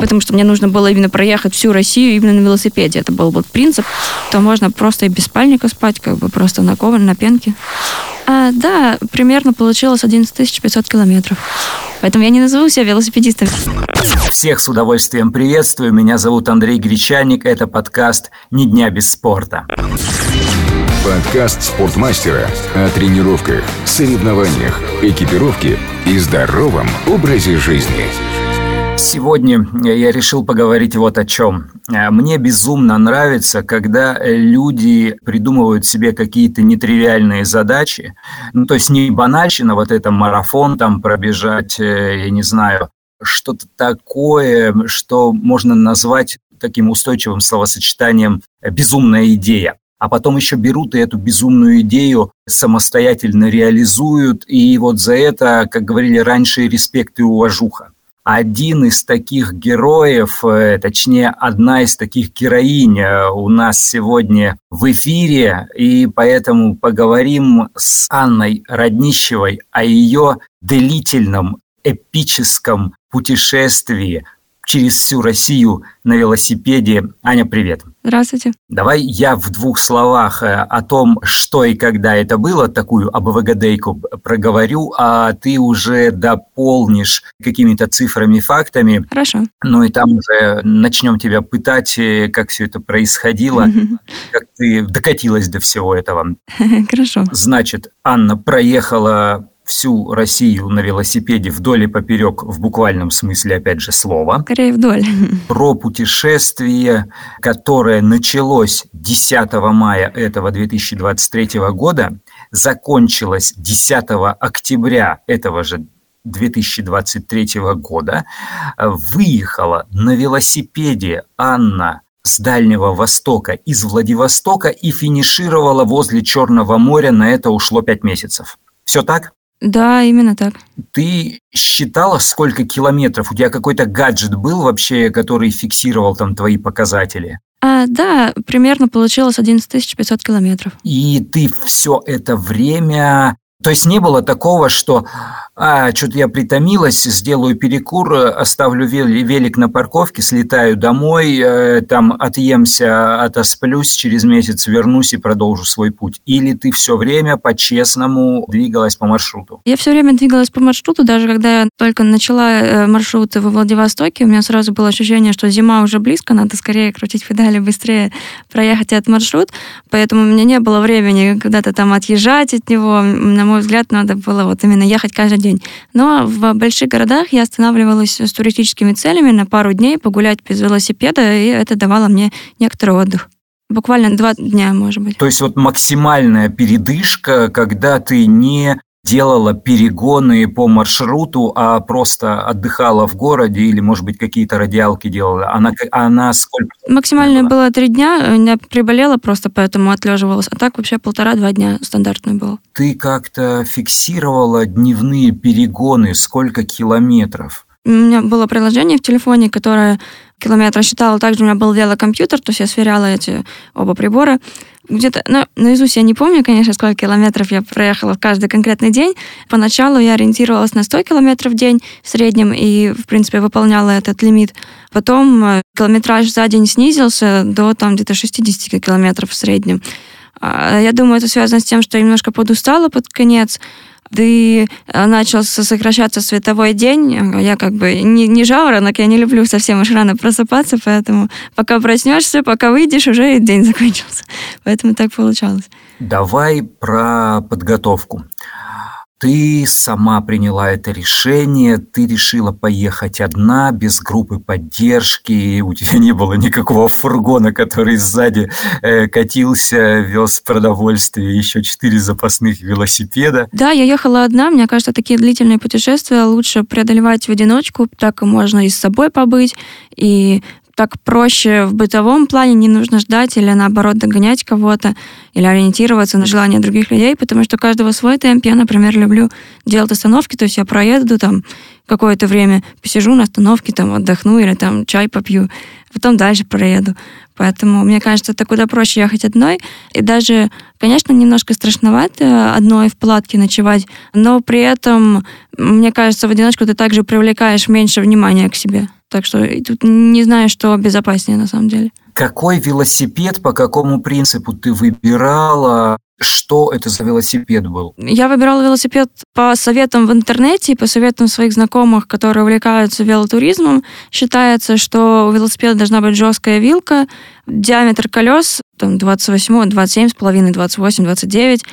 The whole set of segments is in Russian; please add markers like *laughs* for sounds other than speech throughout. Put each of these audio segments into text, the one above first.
потому что мне нужно было именно проехать всю Россию именно на велосипеде. Это был вот принцип, то можно просто и без спальника спать, как бы просто на ковре, на пенке. А, да, примерно получилось 11 500 километров. Поэтому я не назову себя велосипедистом. Всех с удовольствием приветствую. Меня зовут Андрей Гречаник. Это подкаст «Ни дня без спорта». Подкаст спортмастера о тренировках, соревнованиях, экипировке и здоровом образе жизни. Сегодня я решил поговорить вот о чем. Мне безумно нравится, когда люди придумывают себе какие-то нетривиальные задачи. Ну, то есть не банальщина, вот это марафон там пробежать, э, я не знаю, что-то такое, что можно назвать таким устойчивым словосочетанием «безумная идея» а потом еще берут и эту безумную идею самостоятельно реализуют, и вот за это, как говорили раньше, респект и уважуха. Один из таких героев, э, точнее, одна из таких героинь э, у нас сегодня в эфире, и поэтому поговорим с Анной Роднищевой о ее длительном эпическом путешествии через всю Россию на велосипеде. Аня, привет. Здравствуйте. Давай я в двух словах э, о том, что и когда это было, такую АБВГДейку проговорю, а ты уже дополнишь какими-то цифрами, фактами. Хорошо. Ну и там уже начнем тебя пытать, э, как все это происходило, *laughs* как ты докатилась до всего этого. Хорошо. Значит, Анна проехала всю Россию на велосипеде вдоль и поперек в буквальном смысле, опять же, слова. Скорее вдоль. *laughs* Про путешествие, которое началось 10 мая этого 2023 года, закончилось 10 октября этого же 2023 года, выехала на велосипеде Анна с Дальнего Востока, из Владивостока и финишировала возле Черного моря. На это ушло пять месяцев. Все так? Да, именно так. Ты считала, сколько километров? У тебя какой-то гаджет был вообще, который фиксировал там твои показатели? А, да, примерно получилось 11 500 километров. И ты все это время то есть не было такого, что а, что-то я притомилась, сделаю перекур, оставлю велик на парковке, слетаю домой, э, там отъемся, отосплюсь, через месяц вернусь и продолжу свой путь. Или ты все время по-честному двигалась по маршруту? Я все время двигалась по маршруту, даже когда я только начала э, маршрут во Владивостоке, у меня сразу было ощущение, что зима уже близко, надо скорее крутить педали, быстрее проехать этот маршрут, поэтому у меня не было времени когда-то там отъезжать от него, на мой взгляд, надо было вот именно ехать каждый день. Но в больших городах я останавливалась с туристическими целями на пару дней погулять без велосипеда, и это давало мне некоторый отдых. Буквально два дня, может быть. То есть вот максимальная передышка, когда ты не делала перегоны по маршруту, а просто отдыхала в городе или, может быть, какие-то радиалки делала? Она, она сколько? Максимально было три дня. Я приболела просто, поэтому отлеживалась. А так вообще полтора-два дня стандартное было. Ты как-то фиксировала дневные перегоны? Сколько километров? У меня было приложение в телефоне, которое километры считала. Также у меня был велокомпьютер, то есть я сверяла эти оба прибора где-то, ну, наизусть я не помню, конечно, сколько километров я проехала в каждый конкретный день. Поначалу я ориентировалась на 100 километров в день в среднем и, в принципе, выполняла этот лимит. Потом э, километраж за день снизился до там где-то 60 километров в среднем. А, я думаю, это связано с тем, что я немножко подустала под конец и э, начался сокращаться световой день. Я как бы не, не жаворонок, я не люблю совсем уж рано просыпаться, поэтому пока проснешься, пока выйдешь, уже день *laughs* закончился. Поэтому так получалось. Давай про подготовку ты сама приняла это решение, ты решила поехать одна, без группы поддержки, у тебя не было никакого фургона, который сзади э, катился, вез продовольствие, еще четыре запасных велосипеда. Да, я ехала одна, мне кажется, такие длительные путешествия лучше преодолевать в одиночку, так можно и с собой побыть, и так проще в бытовом плане, не нужно ждать или наоборот догонять кого-то, или ориентироваться на желания других людей, потому что у каждого свой темп. Я, например, люблю делать остановки, то есть я проеду там какое-то время, посижу на остановке, там отдохну или там чай попью, потом дальше проеду. Поэтому, мне кажется, это куда проще ехать одной. И даже, конечно, немножко страшновато одной в палатке ночевать, но при этом, мне кажется, в одиночку ты также привлекаешь меньше внимания к себе. Так что тут не знаю, что безопаснее на самом деле. Какой велосипед, по какому принципу ты выбирала? Что это за велосипед был? Я выбирала велосипед по советам в интернете, по советам своих знакомых, которые увлекаются велотуризмом. Считается, что у велосипеда должна быть жесткая вилка, диаметр колес там 28, 27 с половиной, 28, 29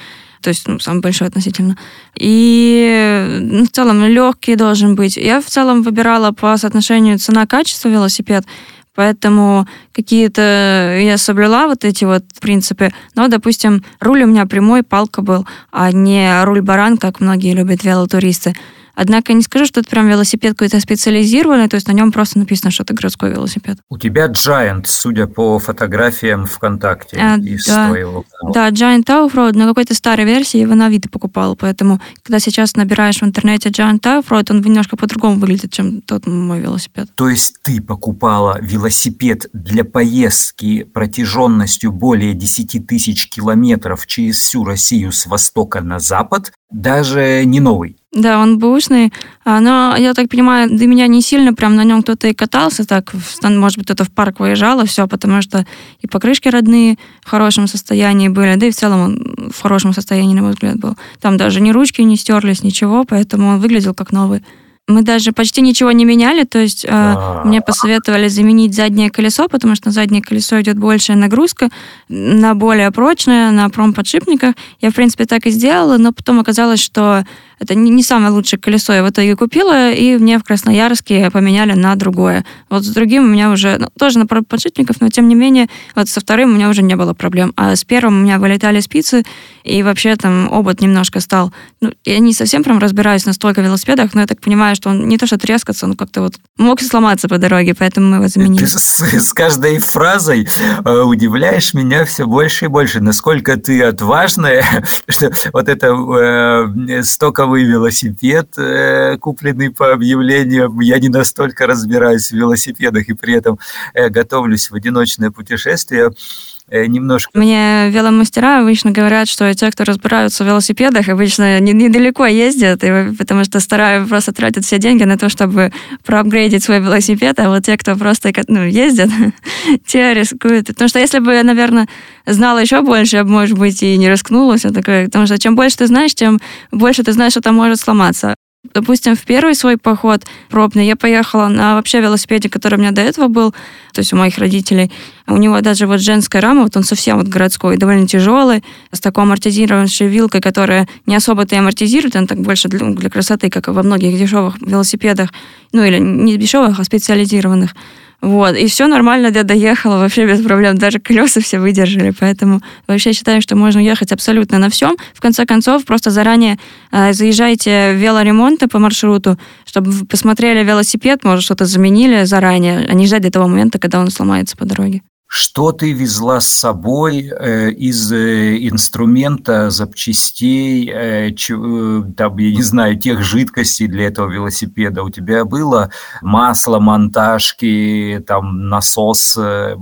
то есть ну, самый большой относительно. И ну, в целом легкий должен быть. Я в целом выбирала по соотношению цена-качество велосипед, Поэтому какие-то я соблюла вот эти вот принципы. Но, допустим, руль у меня прямой, палка был, а не руль-баран, как многие любят велотуристы. Однако не скажу, что это прям велосипед какой-то специализированный, то есть на нем просто написано, что это городской велосипед. У тебя Giant, судя по фотографиям ВКонтакте а, из да, твоего канала. Да, Giant Offroad на какой-то старой версии его на Авито покупал, поэтому когда сейчас набираешь в интернете Giant Offroad, он немножко по-другому выглядит, чем тот мой велосипед. То есть ты покупала велосипед для поездки протяженностью более 10 тысяч километров через всю Россию с востока на запад, даже не новый? Да, он бэушный, а, но, я так понимаю, до меня не сильно прям на нем кто-то и катался, так, может быть, кто-то в парк выезжал, и все, потому что и покрышки родные в хорошем состоянии были, да и в целом он в хорошем состоянии, на мой взгляд, был. Там даже ни ручки не стерлись, ничего, поэтому он выглядел как новый. Мы даже почти ничего не меняли, то есть э, мне посоветовали заменить заднее колесо, потому что на заднее колесо идет большая нагрузка, на более прочное, на промподшипниках. Я, в принципе, так и сделала, но потом оказалось, что это не, не самое лучшее колесо я в итоге купила, и мне в Красноярске поменяли на другое. Вот с другим у меня уже, ну, тоже на подшипников, но тем не менее, вот со вторым у меня уже не было проблем. А с первым у меня вылетали спицы, и вообще там обод немножко стал... Ну, я не совсем прям разбираюсь настолько в велосипедах, но я так понимаю, что он не то что трескаться, но как-то вот мог сломаться по дороге, поэтому мы его заменили. С, с каждой фразой э, удивляешь меня все больше и больше, насколько ты отважная, *laughs* что вот это э, стоковое новый велосипед, э, купленный по объявлениям. Я не настолько разбираюсь в велосипедах и при этом э, готовлюсь в одиночное путешествие немножко. Мне веломастера обычно говорят, что те, кто разбираются в велосипедах, обычно недалеко ездят, и, потому что стараются просто тратят все деньги на то, чтобы проапгрейдить свой велосипед, а вот те, кто просто ну, ездят, *laughs* те рискуют. Потому что если бы я, наверное, знала еще больше, я бы, может быть, и не рискнула все такое. Потому что чем больше ты знаешь, тем больше ты знаешь, что там может сломаться. Допустим, в первый свой поход пробный я поехала на вообще велосипеде, который у меня до этого был, то есть у моих родителей. У него даже вот женская рама, вот он совсем вот городской, довольно тяжелый, с такой амортизирующей вилкой, которая не особо-то и амортизирует, он так больше для, для красоты, как во многих дешевых велосипедах, ну или не дешевых, а специализированных. Вот, и все нормально, я доехала вообще без проблем, даже колеса все выдержали, поэтому вообще считаю, что можно ехать абсолютно на всем. В конце концов, просто заранее э, заезжайте в велоремонты по маршруту, чтобы посмотрели велосипед, может, что-то заменили заранее, а не ждать до того момента, когда он сломается по дороге. Что ты везла с собой э, из э, инструмента, запчастей, э, там, я не знаю, тех жидкостей для этого велосипеда? У тебя было масло, монтажки, там, насос?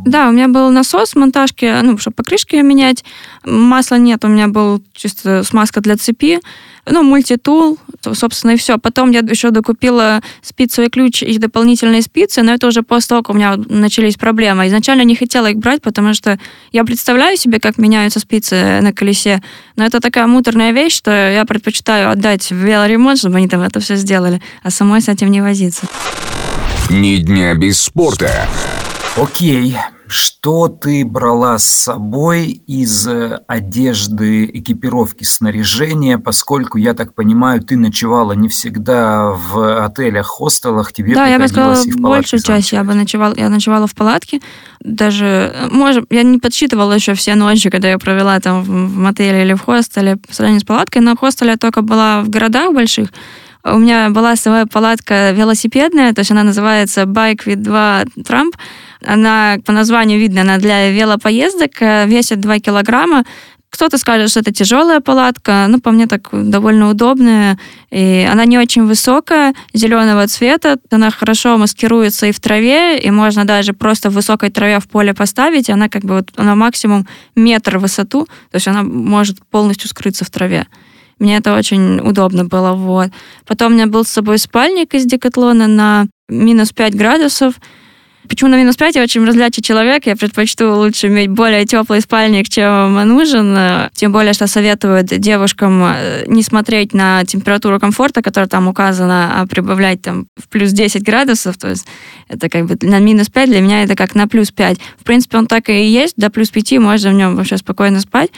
Да, у меня был насос, монтажки, ну, чтобы покрышки менять. Масла нет, у меня был чисто смазка для цепи ну, мультитул, собственно, и все. Потом я еще докупила спицевый ключ и дополнительные спицы, но это уже после того, как у меня начались проблемы. Изначально не хотела их брать, потому что я представляю себе, как меняются спицы на колесе, но это такая муторная вещь, что я предпочитаю отдать в велоремонт, чтобы они там это все сделали, а самой с этим не возиться. Ни дня без спорта. Окей. Что ты брала с собой из э, одежды, экипировки, снаряжения, поскольку, я так понимаю, ты ночевала не всегда в отелях, хостелах, тебе Да, я бы сказала, большую часть я бы ночевала, я ночевала в палатке, даже, э, может, я не подсчитывала еще все ночи, когда я провела там в мотеле или в хостеле по сравнению с палаткой, но в хостеле я только была в городах больших, у меня была своя палатка велосипедная, то есть она называется Bike with 2 Trump. Она по названию видно, она для велопоездок, э, весит 2 килограмма. Кто-то скажет, что это тяжелая палатка, но по мне так довольно удобная. И она не очень высокая, зеленого цвета, она хорошо маскируется и в траве, и можно даже просто в высокой траве в поле поставить, и она как бы вот, она максимум метр в высоту, то есть она может полностью скрыться в траве. Мне это очень удобно было, вот. Потом у меня был с собой спальник из Декатлона на минус 5 градусов, Почему на минус 5 я очень разлячий человек, я предпочту лучше иметь более теплый спальник, чем нужен. Тем более, что советуют девушкам э, не смотреть на температуру комфорта, которая там указана, а прибавлять там в плюс 10 градусов. То есть это как бы на минус 5 для меня это как на плюс 5. В принципе, он так и есть, до плюс 5 можно в нем вообще спокойно спать.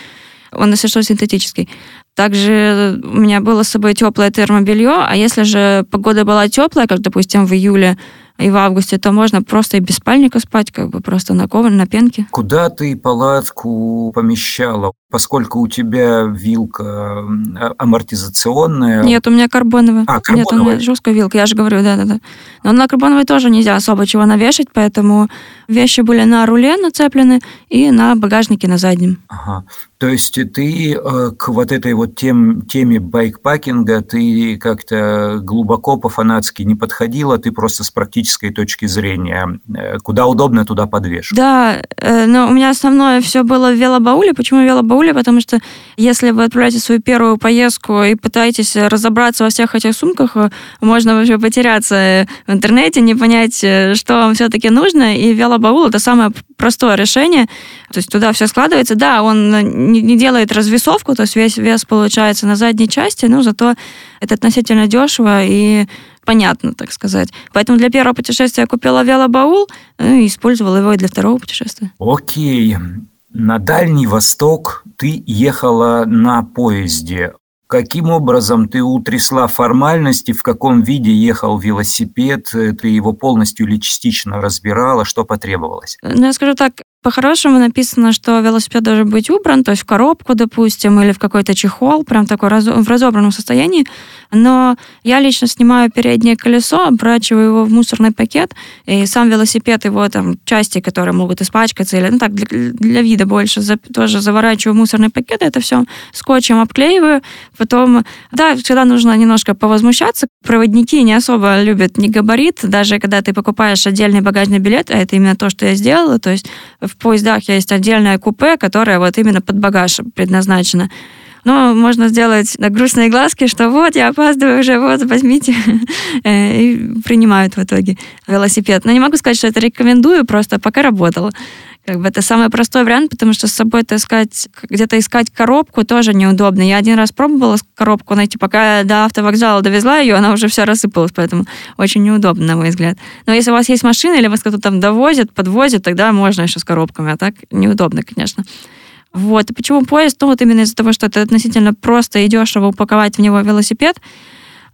Он, если что, синтетический. Также у меня было с собой теплое термобелье, а если же погода была теплая, как, допустим, в июле, и в августе, то можно просто и без спальника спать, как бы просто на ковре, на пенке. Куда ты палатку помещала? Поскольку у тебя вилка амортизационная. Нет, у меня карбоновая. А, карбоновая. Нет, у меня жесткая вилка, я же говорю, да-да-да. Но на карбоновой тоже нельзя особо чего навешать, поэтому вещи были на руле нацеплены и на багажнике на заднем. Ага. То есть ты э, к вот этой вот тем, теме байкпакинга ты как-то глубоко по-фанатски не подходила, ты просто с практической точки зрения, э, куда удобно, туда подвешиваешь. Да, э, но у меня основное все было в велобауле. Почему в велобауле? Потому что если вы отправляете свою первую поездку и пытаетесь разобраться во всех этих сумках, можно вообще потеряться в интернете, не понять, что вам все-таки нужно, и велобаул – это самое простое решение. То есть туда все складывается. Да, он не, делает развесовку, то есть весь вес получается на задней части, но зато это относительно дешево и понятно, так сказать. Поэтому для первого путешествия я купила велобаул ну, и использовала его и для второго путешествия. Окей. На Дальний Восток ты ехала на поезде. Каким образом ты утрясла формальности, в каком виде ехал велосипед, ты его полностью или частично разбирала, что потребовалось? Ну, я скажу так, по-хорошему написано, что велосипед должен быть убран, то есть в коробку, допустим, или в какой-то чехол, прям такой раз, в разобранном состоянии. Но я лично снимаю переднее колесо, оборачиваю его в мусорный пакет, и сам велосипед, его там части, которые могут испачкаться, или ну так, для, для вида больше, за, тоже заворачиваю в мусорный пакет, это все скотчем обклеиваю. Потом, да, всегда нужно немножко повозмущаться. Проводники не особо любят не габарит, даже когда ты покупаешь отдельный багажный билет, а это именно то, что я сделала, то есть в поездах есть отдельное купе, которое вот именно под багаж предназначено. Но можно сделать грустные глазки, что вот, я опаздываю уже, вот, возьмите. *laughs* Э, и принимают в итоге велосипед. Но не могу сказать, что это рекомендую, просто пока работало. Как бы это самый простой вариант, потому что с собой это искать, где-то искать коробку тоже неудобно. Я один раз пробовала коробку найти, пока до автовокзала довезла ее, она уже вся рассыпалась, поэтому очень неудобно, на мой взгляд. Но если у вас есть машина или вас кто-то там довозит, подвозит, тогда можно еще с коробками, а так неудобно, конечно. Вот. И почему поезд? Ну, вот именно из-за того, что это относительно просто и дешево упаковать в него велосипед,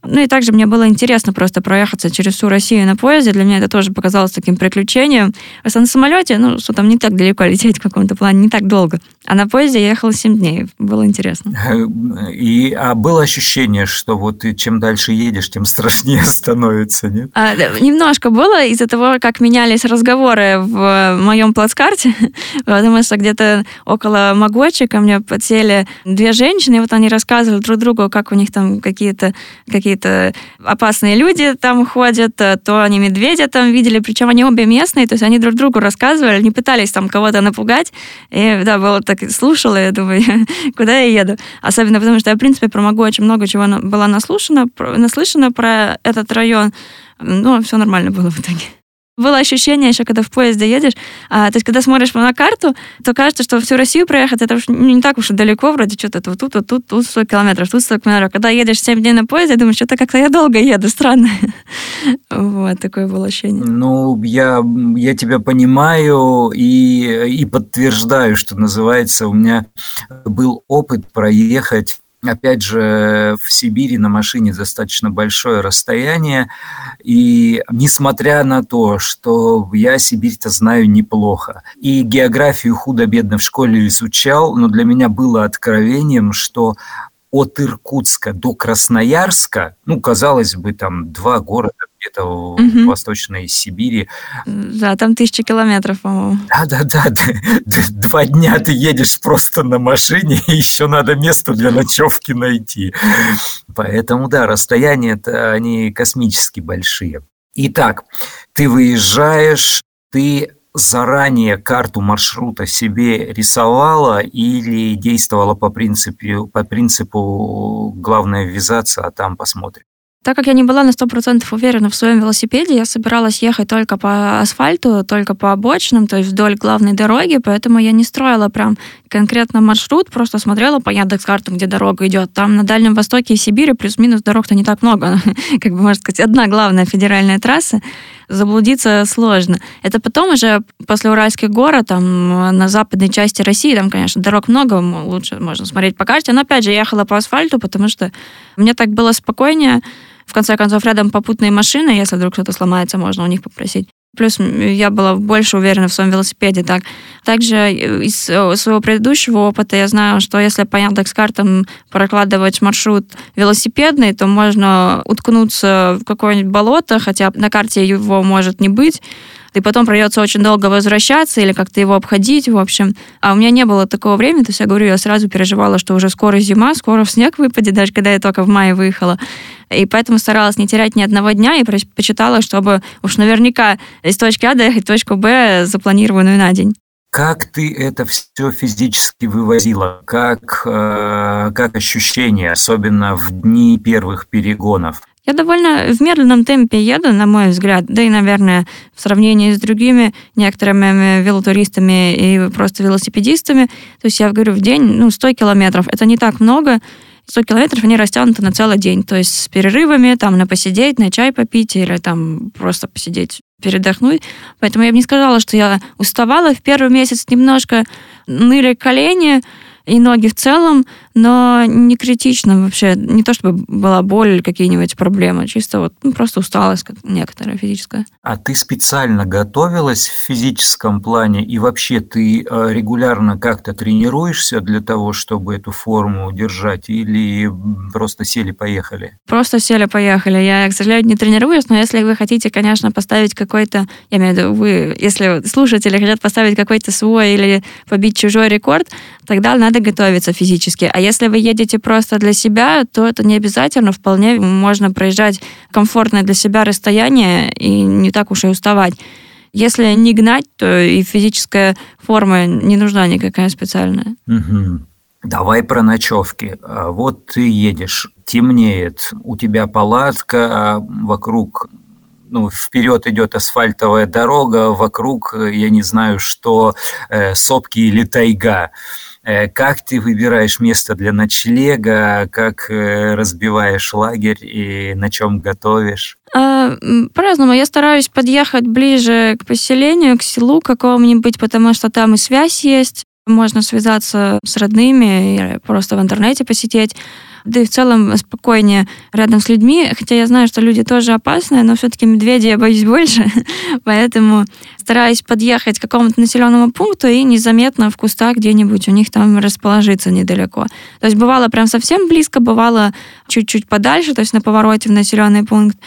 ну и также мне было интересно просто проехаться через всю Россию на поезде. Для меня это тоже показалось таким приключением. Просто на самолете, ну, что там не так далеко лететь в каком-то плане, не так долго. А на поезде я ехала 7 дней. Было интересно. *laughs* И, а было ощущение, что вот ты чем дальше едешь, тем страшнее *laughs* становится, нет? А, немножко было из-за того, как менялись разговоры в моем плацкарте, *laughs* потому что где-то около Могочи ко мне подсели две женщины, и вот они рассказывали друг другу, как у них там какие-то какие опасные люди там ходят, э, то они медведя там видели, причем они обе местные, то есть они друг другу рассказывали, не пытались там кого-то напугать. И да, было так, слушала, я думаю, *laughs* куда я еду. Особенно потому, что я, в принципе, про Могу очень много чего была наслушана, наслышана про этот район. Ну, все нормально было в итоге. Было ощущение еще, когда в поезде едешь, а, то есть когда смотришь на карту, то кажется, что всю Россию проехать, это не так уж и далеко, вроде что-то вот тут, вот тут, тут 100 километров, тут 100 километров. Когда едешь 7 дней на поезде, думаешь, что-то как-то я долго еду, странно. *laughs* Вот, такое было ощущение. Ну, я, я тебя понимаю и, и подтверждаю, что называется, у меня был опыт проехать опять же, в Сибири на машине достаточно большое расстояние, и несмотря на то, что я Сибирь-то знаю неплохо, и географию худо-бедно в школе изучал, но для меня было откровением, что от Иркутска до Красноярска, ну, казалось бы, там два города где-то угу. в Восточной Сибири. Да, там тысячи километров, по-моему. Да-да-да, *laughs* два дня ты едешь просто на машине, *laughs* и еще надо место для ночевки найти. Поэтому, да, расстояния-то, они космически большие. Итак, ты выезжаешь, ты заранее карту маршрута себе рисовала или действовала по принципу, по принципу главное ввязаться, а там посмотрим? Так как я не была на 100% уверена в своем велосипеде, я собиралась ехать только по асфальту, только по обочинам, то есть вдоль главной дороги, поэтому я не строила прям конкретно маршрут, просто смотрела по Яндекс.Картам, где дорога идет. Там на Дальнем Востоке и Сибири плюс-минус дорог-то не так много. *laughs* как бы, можно сказать, одна главная федеральная трасса. Заблудиться сложно. Это потом уже после Уральских гор, там на западной части России, там, конечно, дорог много, лучше можно смотреть по карте. Но опять же, я ехала по асфальту, потому что мне так было спокойнее. В конце концов, рядом попутные машины, если вдруг кто-то сломается, можно у них попросить. Плюс я была больше уверена в своем велосипеде. Так. Также из э, своего предыдущего опыта я знаю, что если по Яндекс.Картам прокладывать маршрут велосипедный, то можно уткнуться в какое-нибудь болото, хотя на карте его может не быть и потом придется очень долго возвращаться или как-то его обходить, в общем. А у меня не было такого времени, то есть я говорю, я сразу переживала, что уже скоро зима, скоро в снег выпадет, даже когда я только в мае выехала. И поэтому старалась не терять ни одного дня и почитала, чтобы уж наверняка из точки А доехать в точку Б, запланированную на день. Как ты это все физически вывозила? Как, э, как ощущения, особенно в дни первых перегонов? Я довольно в медленном темпе еду, на мой взгляд, да и, наверное, в сравнении с другими некоторыми велотуристами и просто велосипедистами. То есть я говорю, в день, ну, 100 километров. Это не так много. 100 километров, они растянуты на целый день. То есть с перерывами, там, на посидеть, на чай попить или там просто посидеть, передохнуть. Поэтому я бы не сказала, что я уставала. В первый месяц немножко ныли колени, и ноги в целом, но не критично вообще. Не то чтобы была боль или какие-нибудь проблемы, чисто вот ну, просто усталость как некоторая физическая. А ты специально готовилась в физическом плане и вообще ты э, регулярно как-то тренируешься для того, чтобы эту форму держать или просто сели-поехали? Просто сели-поехали. Я, к сожалению, не тренируюсь, но если вы хотите, конечно, поставить какой-то, я имею в виду, вы, если слушатели хотят поставить какой-то свой или побить чужой рекорд, тогда надо надо готовиться физически. А если вы едете просто для себя, то это не обязательно. Вполне можно проезжать комфортное для себя расстояние и не так уж и уставать. Если не гнать, то и физическая форма не нужна никакая специальная. Угу. Давай про ночевки. А вот ты едешь, темнеет, у тебя палатка, а вокруг ну, вперед идет асфальтовая дорога, вокруг, я не знаю, что, э, сопки или тайга. Э, как ты выбираешь место для ночлега, как э, разбиваешь лагерь и на чем готовишь? А, по-разному. Я стараюсь подъехать ближе к поселению, к селу какому-нибудь, потому что там и связь есть. Можно связаться с родными просто в интернете посидеть да и в целом спокойнее рядом с людьми, хотя я знаю, что люди тоже опасные, но все-таки медведей я боюсь *laughs* больше, поэтому стараюсь подъехать к какому-то населенному пункту и незаметно в кустах где-нибудь у них там расположиться недалеко. То есть бывало прям совсем близко, бывало чуть-чуть подальше, то есть на повороте в населенный пункт.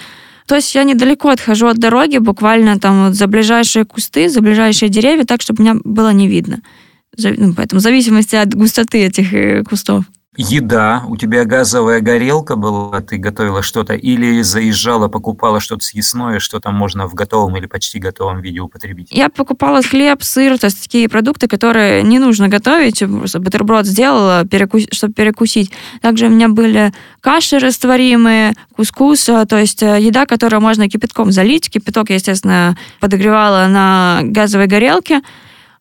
То есть я недалеко отхожу от дороги, буквально там вот за ближайшие кусты, за ближайшие деревья, так, чтобы меня было не видно. Ну, поэтому в зависимости от густоты этих э, кустов. Еда, у тебя газовая горелка была, ты готовила что-то, или заезжала, покупала что-то съестное, что там можно в готовом или почти готовом виде употребить? Я покупала хлеб, сыр, то есть такие продукты, которые не нужно готовить, просто бутерброд сделала, перекус... чтобы перекусить. Также у меня были каши растворимые, кускус, то есть э, еда, которую можно кипятком залить. Кипяток, я, естественно, подогревала на газовой горелке,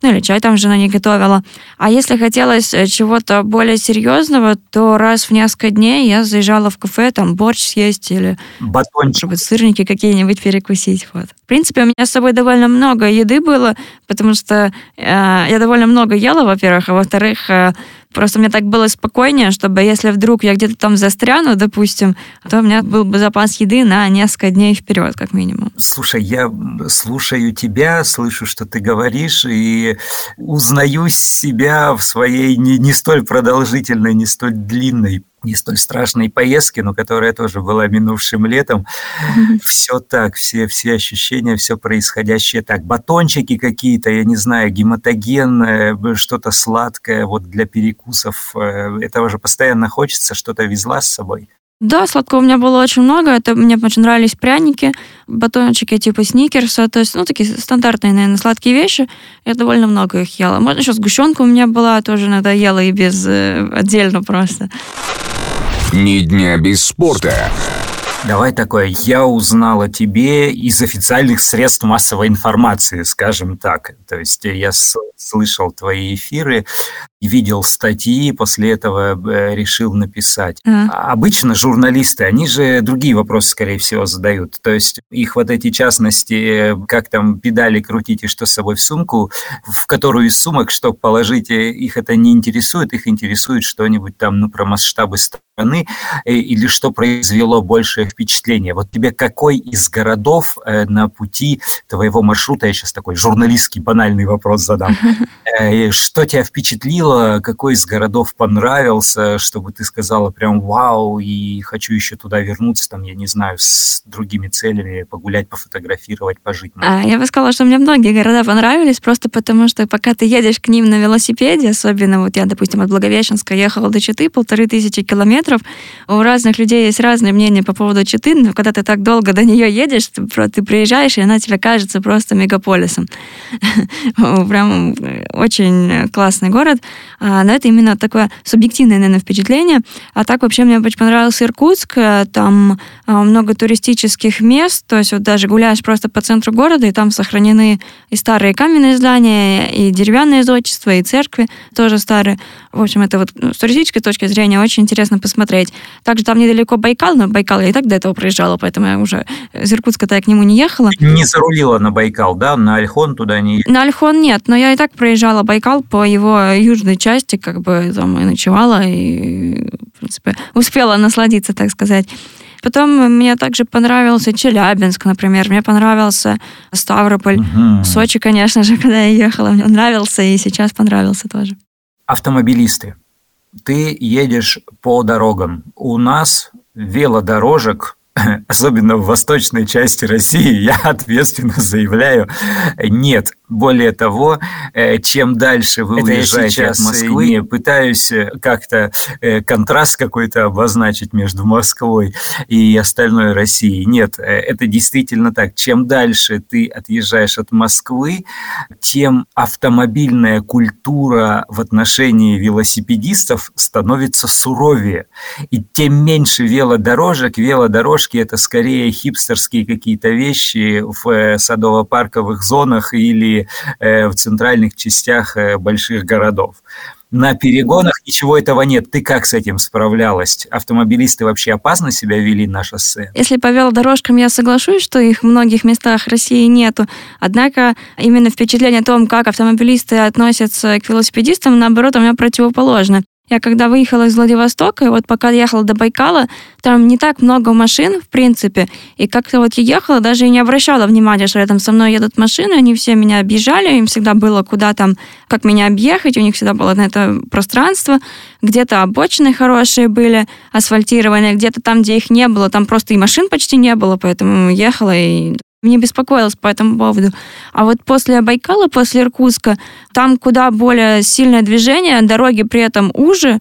ну или чай там жена не готовила. А если хотелось э, чего-то более серьезного, то раз в несколько дней я заезжала в кафе, там борщ съесть или Батончик. сырники какие-нибудь перекусить. Вот. В принципе, у меня с собой довольно много еды было, потому что э, я довольно много ела, во-первых, а во-вторых, э, Просто мне так было спокойнее, чтобы если вдруг я где-то там застряну, допустим, то у меня был бы запас еды на несколько дней вперед, как минимум. Слушай, я слушаю тебя, слышу, что ты говоришь, и узнаю себя в своей не, не столь продолжительной, не столь длинной не столь страшной поездки, но которая тоже была минувшим летом. Mm-hmm. Все так, все, все ощущения, все происходящее так. Батончики какие-то, я не знаю, гематогенное, что-то сладкое вот для перекусов. Э, этого же постоянно хочется, что-то везла с собой. Да, сладкого у меня было очень много. Это мне очень нравились пряники, батончики типа сникерса. То есть, ну, такие стандартные, наверное, сладкие вещи. Я довольно много их ела. Можно еще сгущенка у меня была, тоже иногда ела и без... Э, отдельно просто. Ни дня без спорта. Давай такое. Я узнал о тебе из официальных средств массовой информации, скажем так. То есть я слышал твои эфиры, видел статьи, после этого э, решил написать. А. Обычно журналисты, они же другие вопросы, скорее всего, задают. То есть их вот эти частности, как там педали крутить и что с собой в сумку, в которую из сумок что положить, э, их это не интересует, их интересует что-нибудь там ну, про масштабы страны э, или что произвело большее впечатление. Вот тебе какой из городов на пути твоего маршрута, я сейчас такой журналистский банальный вопрос задам, *laughs* что тебя впечатлило, какой из городов понравился, чтобы ты сказала прям вау, и хочу еще туда вернуться, там, я не знаю, с другими целями, погулять, пофотографировать, пожить. А, я бы сказала, что мне многие города понравились, просто потому что пока ты едешь к ним на велосипеде, особенно вот я, допустим, от Благовещенска ехала до Читы, полторы тысячи километров, у разных людей есть разные мнения по поводу Читы, но когда ты так долго до нее едешь, ты, ты приезжаешь, и она тебе кажется просто мегаполисом. *laughs* Прям очень классный город. А, но это именно такое субъективное, наверное, впечатление. А так вообще мне очень понравился Иркутск. Там а, много туристических мест, то есть вот даже гуляешь просто по центру города, и там сохранены и старые каменные здания, и деревянные зодчества, и церкви тоже старые. В общем, это вот ну, с туристической точки зрения очень интересно посмотреть. Также там недалеко Байкал, но Байкал я и так до этого проезжала, поэтому я уже из Иркутска-то я к нему не ехала. Не зарулила на Байкал, да? На Альхон туда не На Альхон нет, но я и так проезжала Байкал по его южной части, как бы там и ночевала, и, в принципе, успела насладиться, так сказать. Потом мне также понравился Челябинск, например, мне понравился Ставрополь. Угу. Сочи, конечно же, *laughs* когда я ехала, мне нравился, и сейчас понравился тоже. Автомобилисты. Ты едешь по дорогам. У нас велодорожек *laughs* особенно в восточной части России, я *laughs* ответственно заявляю, нет. Более того, э, чем дальше вы Это уезжаете от Москвы, не пытаюсь э, как-то э, контраст какой-то обозначить между Москвой и остальной Россией. Нет, это действительно так. Чем дальше ты отъезжаешь от Москвы, тем автомобильная культура в отношении велосипедистов становится суровее. И тем меньше велодорожек, велодорожки – это скорее хипстерские какие-то вещи в садово-парковых зонах или Э, в центральных частях э, больших городов. На перегонах ничего этого нет. Ты как с этим справлялась? Автомобилисты вообще опасно себя вели на шоссе? Если по велодорожкам я соглашусь, что их в многих местах России нету. Однако именно впечатление о том, как автомобилисты относятся к велосипедистам, наоборот, у меня противоположно. Я когда выехала из Владивостока, и вот пока ехала до Байкала, там не так много машин, в принципе, и как-то вот я ехала, даже и не обращала внимания, что рядом со мной едут машины, они все меня объезжали, им всегда было куда там, как меня объехать, у них всегда было на это пространство, где-то обочины хорошие были, асфальтированные, где-то там, где их не было, там просто и машин почти не было, поэтому ехала и не беспокоилась по этому поводу. А вот после Байкала, после Иркутска, там куда более сильное движение, дороги при этом уже,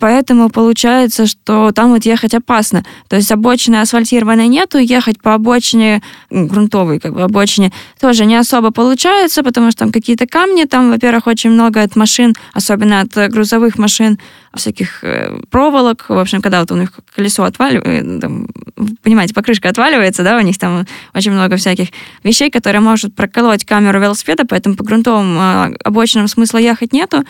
Поэтому получается, что там вот ехать опасно. То есть обочины асфальтированной нету, ехать по обочине, грунтовой как бы обочине, тоже не особо получается, потому что там какие-то камни, там, во-первых, очень много от машин, особенно от грузовых машин, всяких э, проволок. В общем, когда вот у них колесо отваливается, там, понимаете, покрышка отваливается, да, у них там очень много всяких вещей, которые может проколоть камеру велосипеда, поэтому по грунтовым э, обочинам смысла ехать нету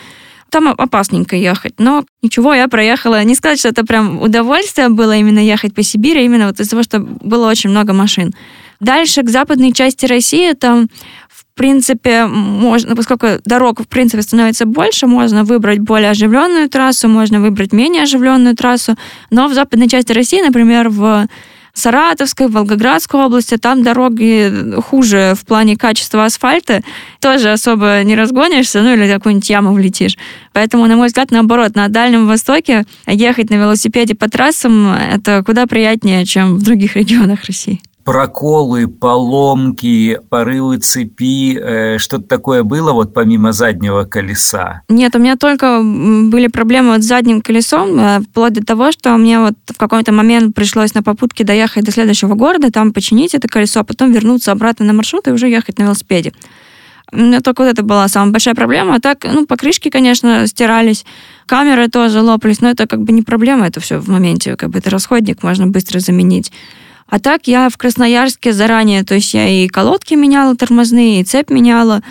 там опасненько ехать. Но ничего, я проехала. Не сказать, что это прям удовольствие было именно ехать по Сибири, именно вот из-за того, что было очень много машин. Дальше к западной части России там в принципе, можно, поскольку дорог, в принципе, становится больше, можно выбрать более оживленную трассу, можно выбрать менее оживленную трассу. Но в западной части России, например, в Саратовской, Волгоградской области, там дороги хуже в плане качества асфальта, тоже особо не разгонишься, ну или какую-нибудь яму влетишь. Поэтому, на мой взгляд, наоборот, на Дальнем Востоке ехать на велосипеде по трассам это куда приятнее, чем в других регионах России проколы, поломки, порывы цепи, э, что-то такое было вот помимо заднего колеса? Нет, у меня только были проблемы вот с задним колесом, э, вплоть до того, что мне вот в какой-то момент пришлось на попутке доехать до следующего города, там починить это колесо, а потом вернуться обратно на маршрут и уже ехать на велосипеде. У меня только вот это была самая большая проблема. А так, ну, покрышки, конечно, стирались, камеры тоже лопались, но это как бы не проблема, это все в моменте, как бы это расходник, можно быстро заменить. А так я в Красноярске заранее, то есть я и колодки меняла тормозные, и цепь меняла,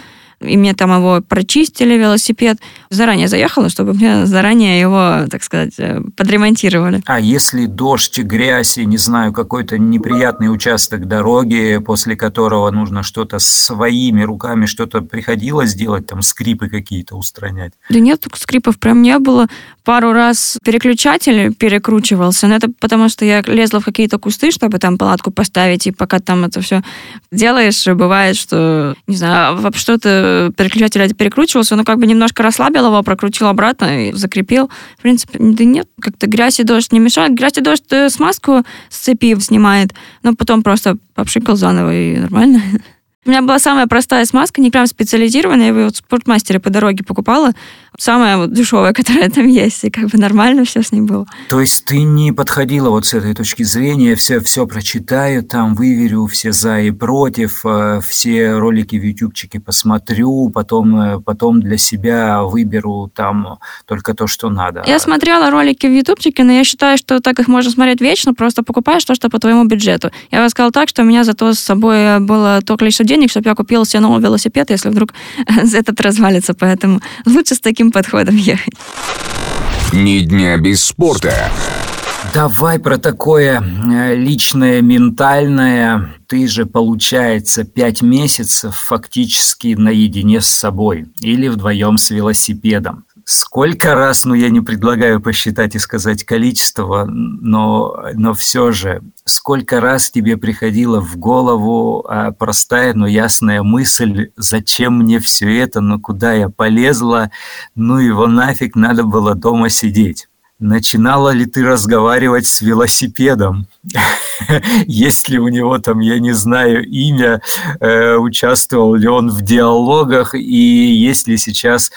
и мне там его прочистили, велосипед. Заранее заехала, чтобы мне заранее его, так сказать, э, подремонтировали. А если дождь, грязь и, не знаю, какой-то неприятный участок дороги, после которого нужно что-то своими руками, что-то приходилось делать, там скрипы какие-то устранять? Да нет, скрипов прям не было. Пару раз переключатель перекручивался, но это потому, что я лезла в какие-то кусты, чтобы там палатку поставить, и пока там это все делаешь, бывает, что, не знаю, что-то переключатель перекручивался, но как бы немножко его, прокрутил обратно и закрепил. В принципе, да нет, как-то грязь и дождь не мешает. Грязь и дождь э, смазку с цепи снимает, но потом просто попшикал заново и нормально. *laughs* У меня была самая простая смазка, не прям специализированная, я ее вот в спортмастере по дороге покупала самая вот дешевая, *laughs* которая там есть, и как бы нормально все с ней было. То есть ты не подходила вот с этой точки зрения, все, все прочитаю, там выверю все за и против, э, все ролики в ютубчике посмотрю, потом, э, потом для себя выберу там только то, что надо. Я смотрела ролики в ютубчике, но я считаю, что так их можно смотреть вечно, просто покупаешь то, что по твоему бюджету. Я бы сказала так, что у меня зато с собой было то количество денег, чтобы я купила себе новый велосипед, если вдруг этот развалится, поэтому лучше с таким подходом ехать. Ни дня без спорта. Давай про такое э, личное, ментальное. Ты же, получается, пять месяцев фактически наедине с собой или вдвоем с велосипедом. Сколько раз, ну я не предлагаю посчитать и сказать количество, но, но все же, сколько раз тебе приходила в голову а, простая, но ясная мысль, зачем мне все это, ну куда я полезла, ну его нафиг надо было дома сидеть. Начинала ли ты разговаривать с велосипедом? *laughs* Есть ли у него там, я не знаю, имя, э, участвовал ли он в диалогах, и есть ли сейчас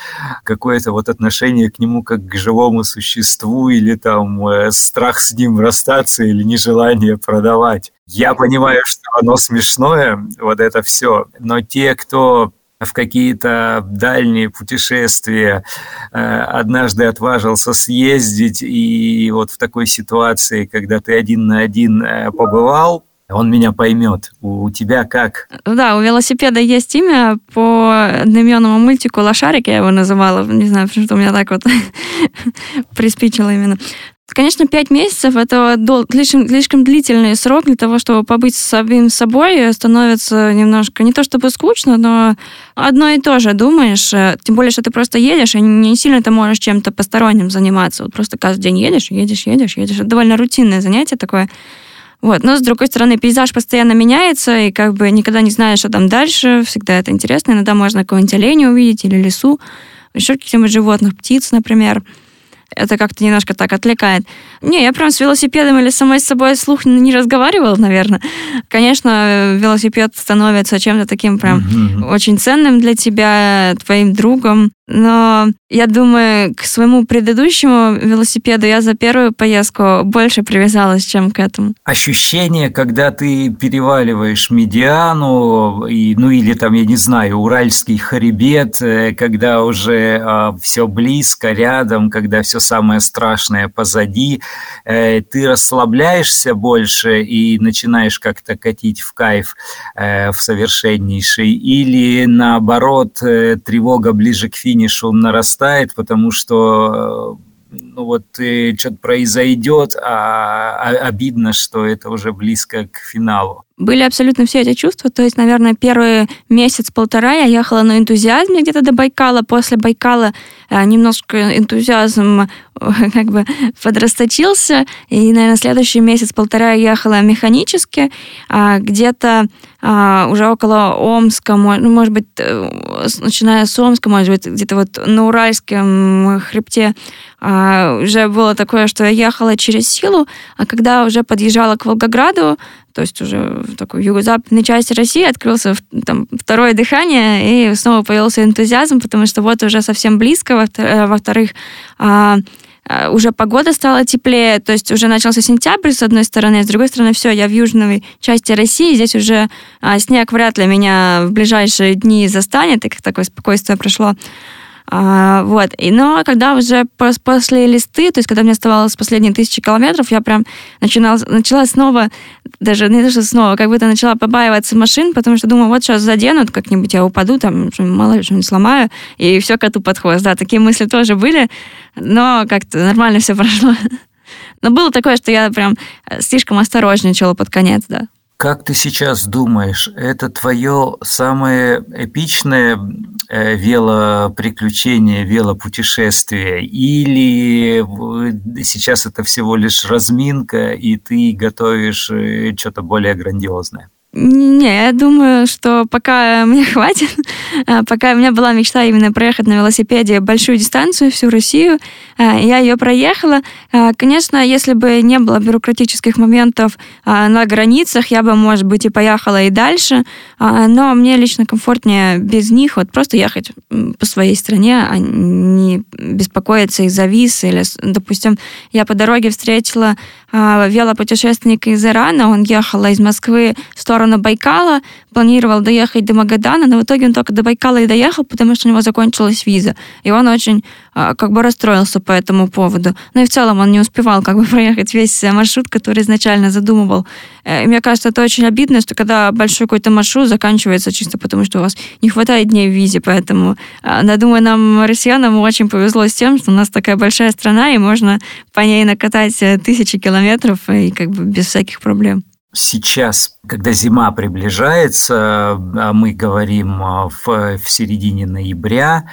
какое-то вот отношение к нему как к живому существу, или там э, страх с ним расстаться, или нежелание продавать. Я понимаю, что оно смешное, вот это все, но те, кто в какие-то дальние путешествия, э, однажды отважился съездить, и вот в такой ситуации, когда ты один на один э, побывал, он меня поймет. У тебя как? Да, у велосипеда есть имя по одноименному мультику «Лошарик», я его называла. Не знаю, почему у меня так вот *laughs* приспичило именно. Конечно, пять месяцев это слишком, слишком длительный срок для того, чтобы побыть с самим собой, становится немножко не то чтобы скучно, но одно и то же думаешь, э, тем более, что ты просто едешь, и не сильно ты можешь чем-то посторонним заниматься. Вот просто каждый день едешь, едешь, едешь, едешь. Это довольно рутинное занятие такое. Вот. Но, с другой стороны, пейзаж постоянно меняется, и как бы никогда не знаешь, что там дальше. Всегда это интересно. Иногда можно какого-нибудь оленя увидеть или лесу, еще каких-нибудь животных, птиц, например это как-то немножко так отвлекает. Не, я прям с велосипедом или самой с собой слух не разговаривала, наверное. Конечно, велосипед становится чем-то таким прям mm-hmm. очень ценным для тебя, твоим другом. Но я думаю, к своему предыдущему велосипеду я за первую поездку больше привязалась, чем к этому. Ощущение, когда ты переваливаешь медиану, и, ну или там, я не знаю, Уральский хребет, э, когда уже э, а, все близко, рядом, когда все самое страшное позади, э, ты расслабляешься больше и начинаешь как-то катить в кайф э, в совершеннейший, или наоборот, э, тревога ближе к финишу нарастает, потому что ну вот что-то произойдет, а, а обидно, что это уже близко к финалу были абсолютно все эти чувства. То есть, наверное, первый месяц-полтора я ехала на энтузиазме где-то до Байкала. После Байкала э, немножко энтузиазм э, *laughs* как бы подрасточился. И, наверное, следующий месяц-полтора я ехала механически. А где-то а, уже около Омска, ну, может быть, э, начиная с Омска, может быть, где-то вот на Уральском хребте а, уже было такое, что я ехала через силу, а когда уже подъезжала к Волгограду, то есть уже в такой юго-западной части России открылся там, второе дыхание, и снова появился энтузиазм, потому что вот уже совсем близко, э, во-вторых, а, а, уже погода стала теплее, то есть уже начался сентябрь с одной стороны, с другой стороны все, я в южной части России, здесь уже а, снег вряд ли меня в ближайшие дни застанет, и как такое спокойствие прошло. А, вот. И, но когда уже после листы, то есть когда мне оставалось последние тысячи километров, я прям начинала, начала снова даже не то, что снова, как будто начала побаиваться машин, потому что думаю, вот сейчас заденут как-нибудь, я упаду, там, мало ли что-нибудь сломаю, и все коту под хвост. Да, такие мысли тоже были, но как-то нормально все прошло. *laughs* Но было такое, что я прям э, слишком осторожничала под конец, да. Как ты сейчас думаешь, это твое самое эпичное э, велоприключение, велопутешествие, или сейчас это всего лишь разминка, и ты готовишь э, что-то более грандиозное? Не, я думаю, что пока мне *laughs* хватит. А, пока у меня была мечта именно проехать на велосипеде большую дистанцию, всю Россию, а, я ее проехала. А, конечно, если бы не было бюрократических моментов на границах, я бы, может быть, и поехала и дальше, но мне лично комфортнее без них вот просто ехать по своей стране, а не беспокоиться из-за виз. Или, допустим, я по дороге встретила велопутешественника из Ирана, он ехал из Москвы в сторону сторону Байкала, планировал доехать до Магадана, но в итоге он только до Байкала и доехал, потому что у него закончилась виза. И он очень а, как бы расстроился по этому поводу. Ну и в целом он не успевал как бы *laughs* проехать весь маршрут, который изначально задумывал. Э, и мне кажется, это очень обидно, что когда большой какой-то маршрут заканчивается чисто потому, что у вас не хватает дней в визе. Поэтому, а, я думаю, нам, россиянам, очень повезло с тем, что у нас такая большая страна, и можно по ней накатать э, тысячи километров и как бы без всяких проблем сейчас, когда зима приближается, а мы говорим а, в, в середине ноября,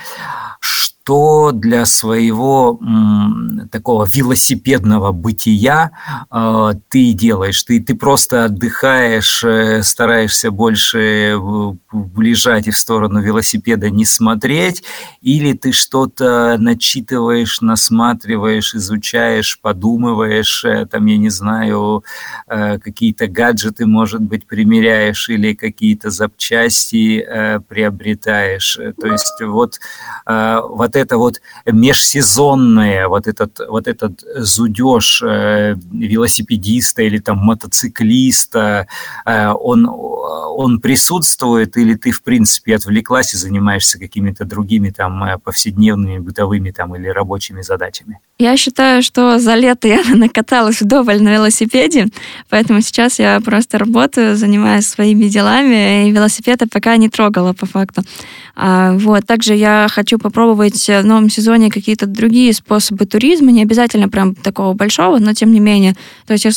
что для своего м, такого велосипедного бытия э, ты делаешь? Ты, ты просто отдыхаешь, э, стараешься больше лежать и в сторону велосипеда не смотреть, или ты что-то начитываешь, насматриваешь, изучаешь, подумываешь, э, там, я не знаю, э, какие-то гаджеты, может быть, примеряешь, или какие-то запчасти э, приобретаешь. То есть вот, э, вот это вот межсезонное, вот этот, вот этот зудеж э, велосипедиста или там мотоциклиста, э, он, он присутствует или ты, в принципе, отвлеклась и занимаешься какими-то другими там э, повседневными, бытовыми там или рабочими задачами? Я считаю, что за лето я *laughs* накаталась вдоволь на велосипеде, поэтому сейчас я просто работаю, занимаюсь своими делами, и велосипеда пока не трогала по факту. А, вот. Также я хочу попробовать в новом сезоне какие-то другие способы туризма, не обязательно прям такого большого, но тем не менее. То есть я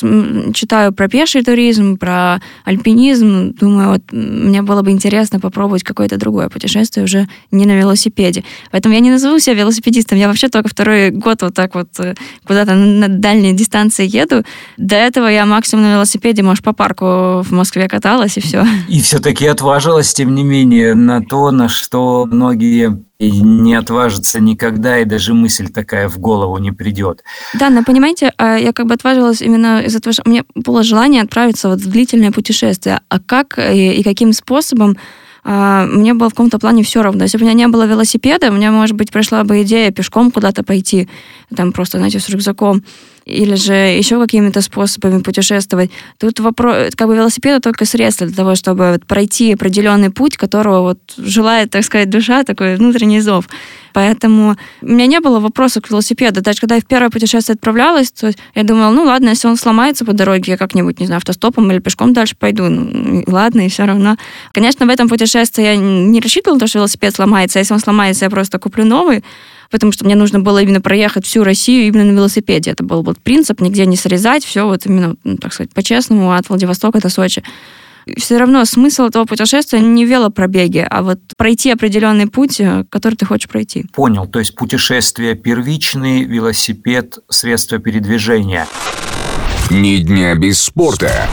читаю про пеший туризм, про альпинизм, думаю, вот мне было бы интересно попробовать какое-то другое путешествие уже не на велосипеде. Поэтому я не назову себя велосипедистом, я вообще только второй год вот так вот э, куда-то на дальние дистанции еду. До этого я максимум на велосипеде, может, по парку в Москве каталась, и все. И все-таки отважилась, тем не менее, на то, на что многие не отважатся никогда, и даже мысль такая в голову не придет. Да, но понимаете, а, я как бы отважилась именно из-за того, что у меня было желание отправиться вот в длительное путешествие. А как и, и каким способом мне было в каком-то плане все равно. Если бы у меня не было велосипеда, у меня, может быть, пришла бы идея пешком куда-то пойти, там просто, знаете, с рюкзаком или же еще какими-то способами путешествовать. Тут вопрос, как бы велосипед только средство для того, чтобы пройти определенный путь, которого вот желает, так сказать, душа, такой внутренний зов. Поэтому у меня не было вопросов к велосипеду. Даже когда я в первое путешествие отправлялась, то я думала, ну ладно, если он сломается по дороге, я как-нибудь, не знаю, автостопом или пешком дальше пойду. Ну, ладно, и все равно. Конечно, в этом путешествии я не рассчитывала, что велосипед сломается. А если он сломается, я просто куплю новый потому что мне нужно было именно проехать всю Россию именно на велосипеде. Это был вот принцип, нигде не срезать, все вот именно, ну, так сказать, по-честному, от Владивостока до Сочи. Все равно смысл этого путешествия не велопробеги, а вот пройти определенный путь, э, который ты хочешь пройти. Понял, то есть путешествие первичный, велосипед, средство передвижения. Ни дня без спорта.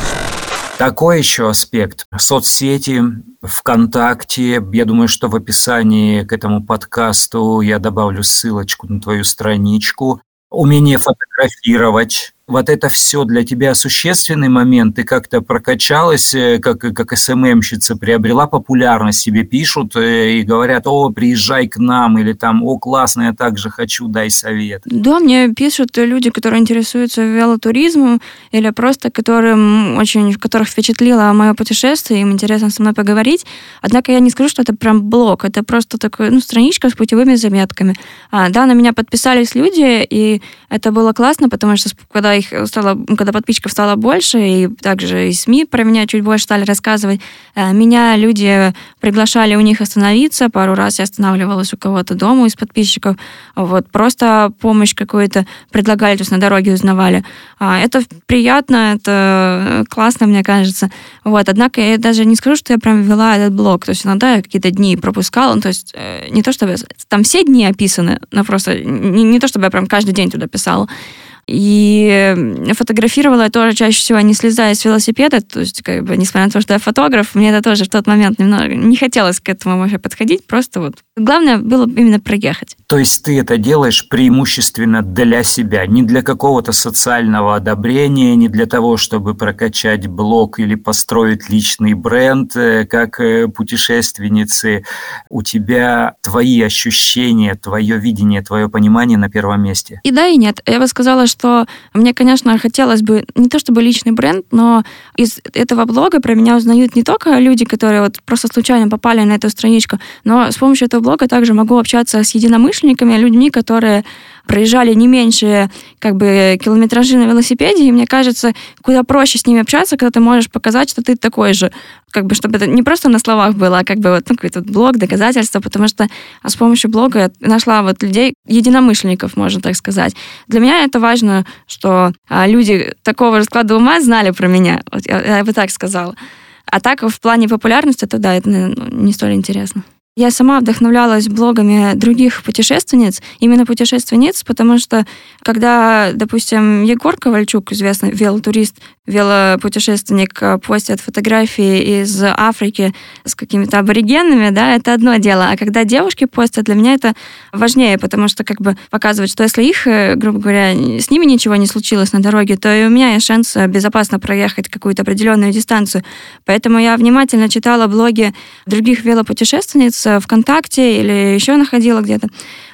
Такой еще аспект. Соцсети, ВКонтакте. Я думаю, что в описании к этому подкасту я добавлю ссылочку на твою страничку. Умение фотографировать, вот это все для тебя существенный момент? Ты как-то прокачалась, э, как, как СММщица, приобрела популярность, себе пишут э, и говорят, о, приезжай к нам, или там, о, классно, я также хочу, дай совет. Да, мне пишут люди, которые интересуются велотуризмом, или просто которым очень, которых впечатлило мое путешествие, им интересно со мной поговорить. Однако я не скажу, что это прям блог, это просто такой, ну, страничка с путевыми заметками. А, да, на меня подписались люди, и это было классно, потому что когда их стало, когда подписчиков стало больше, и также и СМИ про меня чуть больше стали рассказывать, э, меня люди приглашали у них остановиться, пару раз я останавливалась у кого-то дома из подписчиков, вот, просто помощь какую-то предлагали, то есть на дороге узнавали. А, это приятно, это классно, мне кажется. Вот, однако я даже не скажу, что я прям вела этот блог, то есть иногда я какие-то дни пропускала, ну, то есть э, не то чтобы... Там все дни описаны, но просто не, не то чтобы я прям каждый день туда писала. И фотографировала я тоже чаще всего не слезая с велосипеда, то есть, как бы, несмотря на то, что я фотограф, мне это тоже в тот момент немного не хотелось к этому вообще подходить, просто вот. Главное было именно проехать. То есть ты это делаешь преимущественно для себя, не для какого-то социального одобрения, не для того, чтобы прокачать блог или построить личный бренд, э, как э, путешественницы. У тебя твои ощущения, твое видение, твое понимание на первом месте. И да, и нет. Я бы сказала, что мне, конечно, хотелось бы не то чтобы личный бренд, но из этого блога про меня узнают не только люди, которые вот просто случайно попали на эту страничку, но с помощью этого блога также могу общаться с единомышленниками, людьми, которые проезжали не меньше как бы километражи на велосипеде, и мне кажется, куда проще с ними общаться, когда ты можешь показать, что ты такой же, как бы, чтобы это не просто на словах было, а как бы вот ну, какой-то блог, доказательства, потому что с помощью блога я нашла вот людей, единомышленников, можно так сказать. Для меня это важно, что а, люди такого же склада ума знали про меня, вот я, я бы так сказала. А так, в плане популярности, то да, это наверное, не столь интересно. Я сама вдохновлялась блогами других путешественниц, именно путешественниц, потому что когда, допустим, Егор Ковальчук, известный велотурист, велопутешественник, э, постит фотографии из Африки с какими-то аборигенами, да, это одно дело. А когда девушки постят, для меня это важнее, потому что как бы показывать, что если их, э, грубо говоря, с ними ничего не случилось на дороге, то и у меня есть шанс безопасно проехать какую-то определенную дистанцию. Поэтому я внимательно читала блоги других велопутешественниц, ВКонтакте или еще находила где-то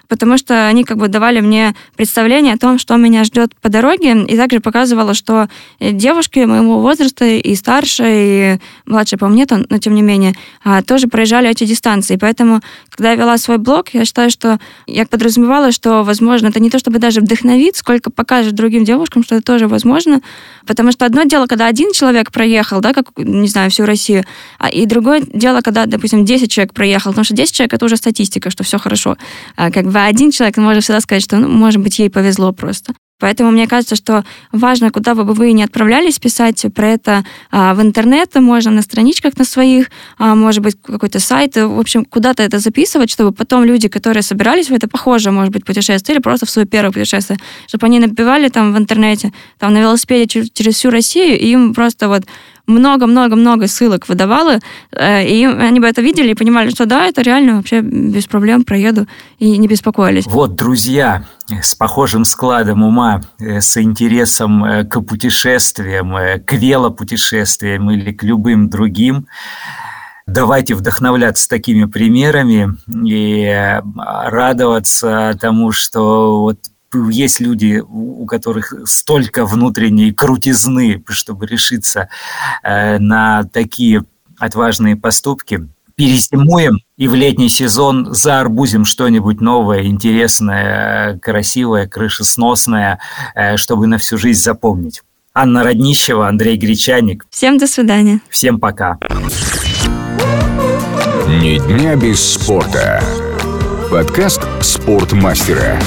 потому что они как бы давали мне представление о том, что меня ждет по дороге, и также показывала, что э, девушки моего возраста и старше, и младше по мне, но тем не менее, а, тоже проезжали эти дистанции. Поэтому, когда я вела свой блог, я считаю, что я подразумевала, что, возможно, это не то, чтобы даже вдохновить, сколько покажет другим девушкам, что это тоже возможно, потому что одно дело, когда один человек проехал, да, как, не знаю, всю Россию, а, и другое дело, когда, допустим, 10 человек проехал, потому что 10 человек это уже статистика, что все хорошо. А, как бы бы один человек может всегда сказать, что, ну, может быть, ей повезло просто. Поэтому мне кажется, что важно, куда бы вы ни отправлялись писать про это а, в интернет, можно на страничках на своих, а, может быть, какой-то сайт, в общем, куда-то это записывать, чтобы потом люди, которые собирались в это похожее, может быть, путешествие, или просто в свое первое путешествие, чтобы они набивали там в интернете, там на велосипеде через всю Россию, и им просто вот много-много-много ссылок выдавала, э, и они бы это видели и понимали, что да, это реально вообще без проблем проеду, и не беспокоились. Вот, друзья, с похожим складом ума, э, с интересом э, к путешествиям, к велопутешествиям или к любым другим, давайте вдохновляться такими примерами и радоваться тому, что вот есть люди, у которых столько внутренней крутизны, чтобы решиться э, на такие отважные поступки. Перезимуем и в летний сезон заарбузим что-нибудь новое, интересное, красивое, крышесносное, э, чтобы на всю жизнь запомнить. Анна Роднищева, Андрей Гречаник. Всем до свидания. Всем пока. Ни дня без спорта. Подкаст «Спортмастера».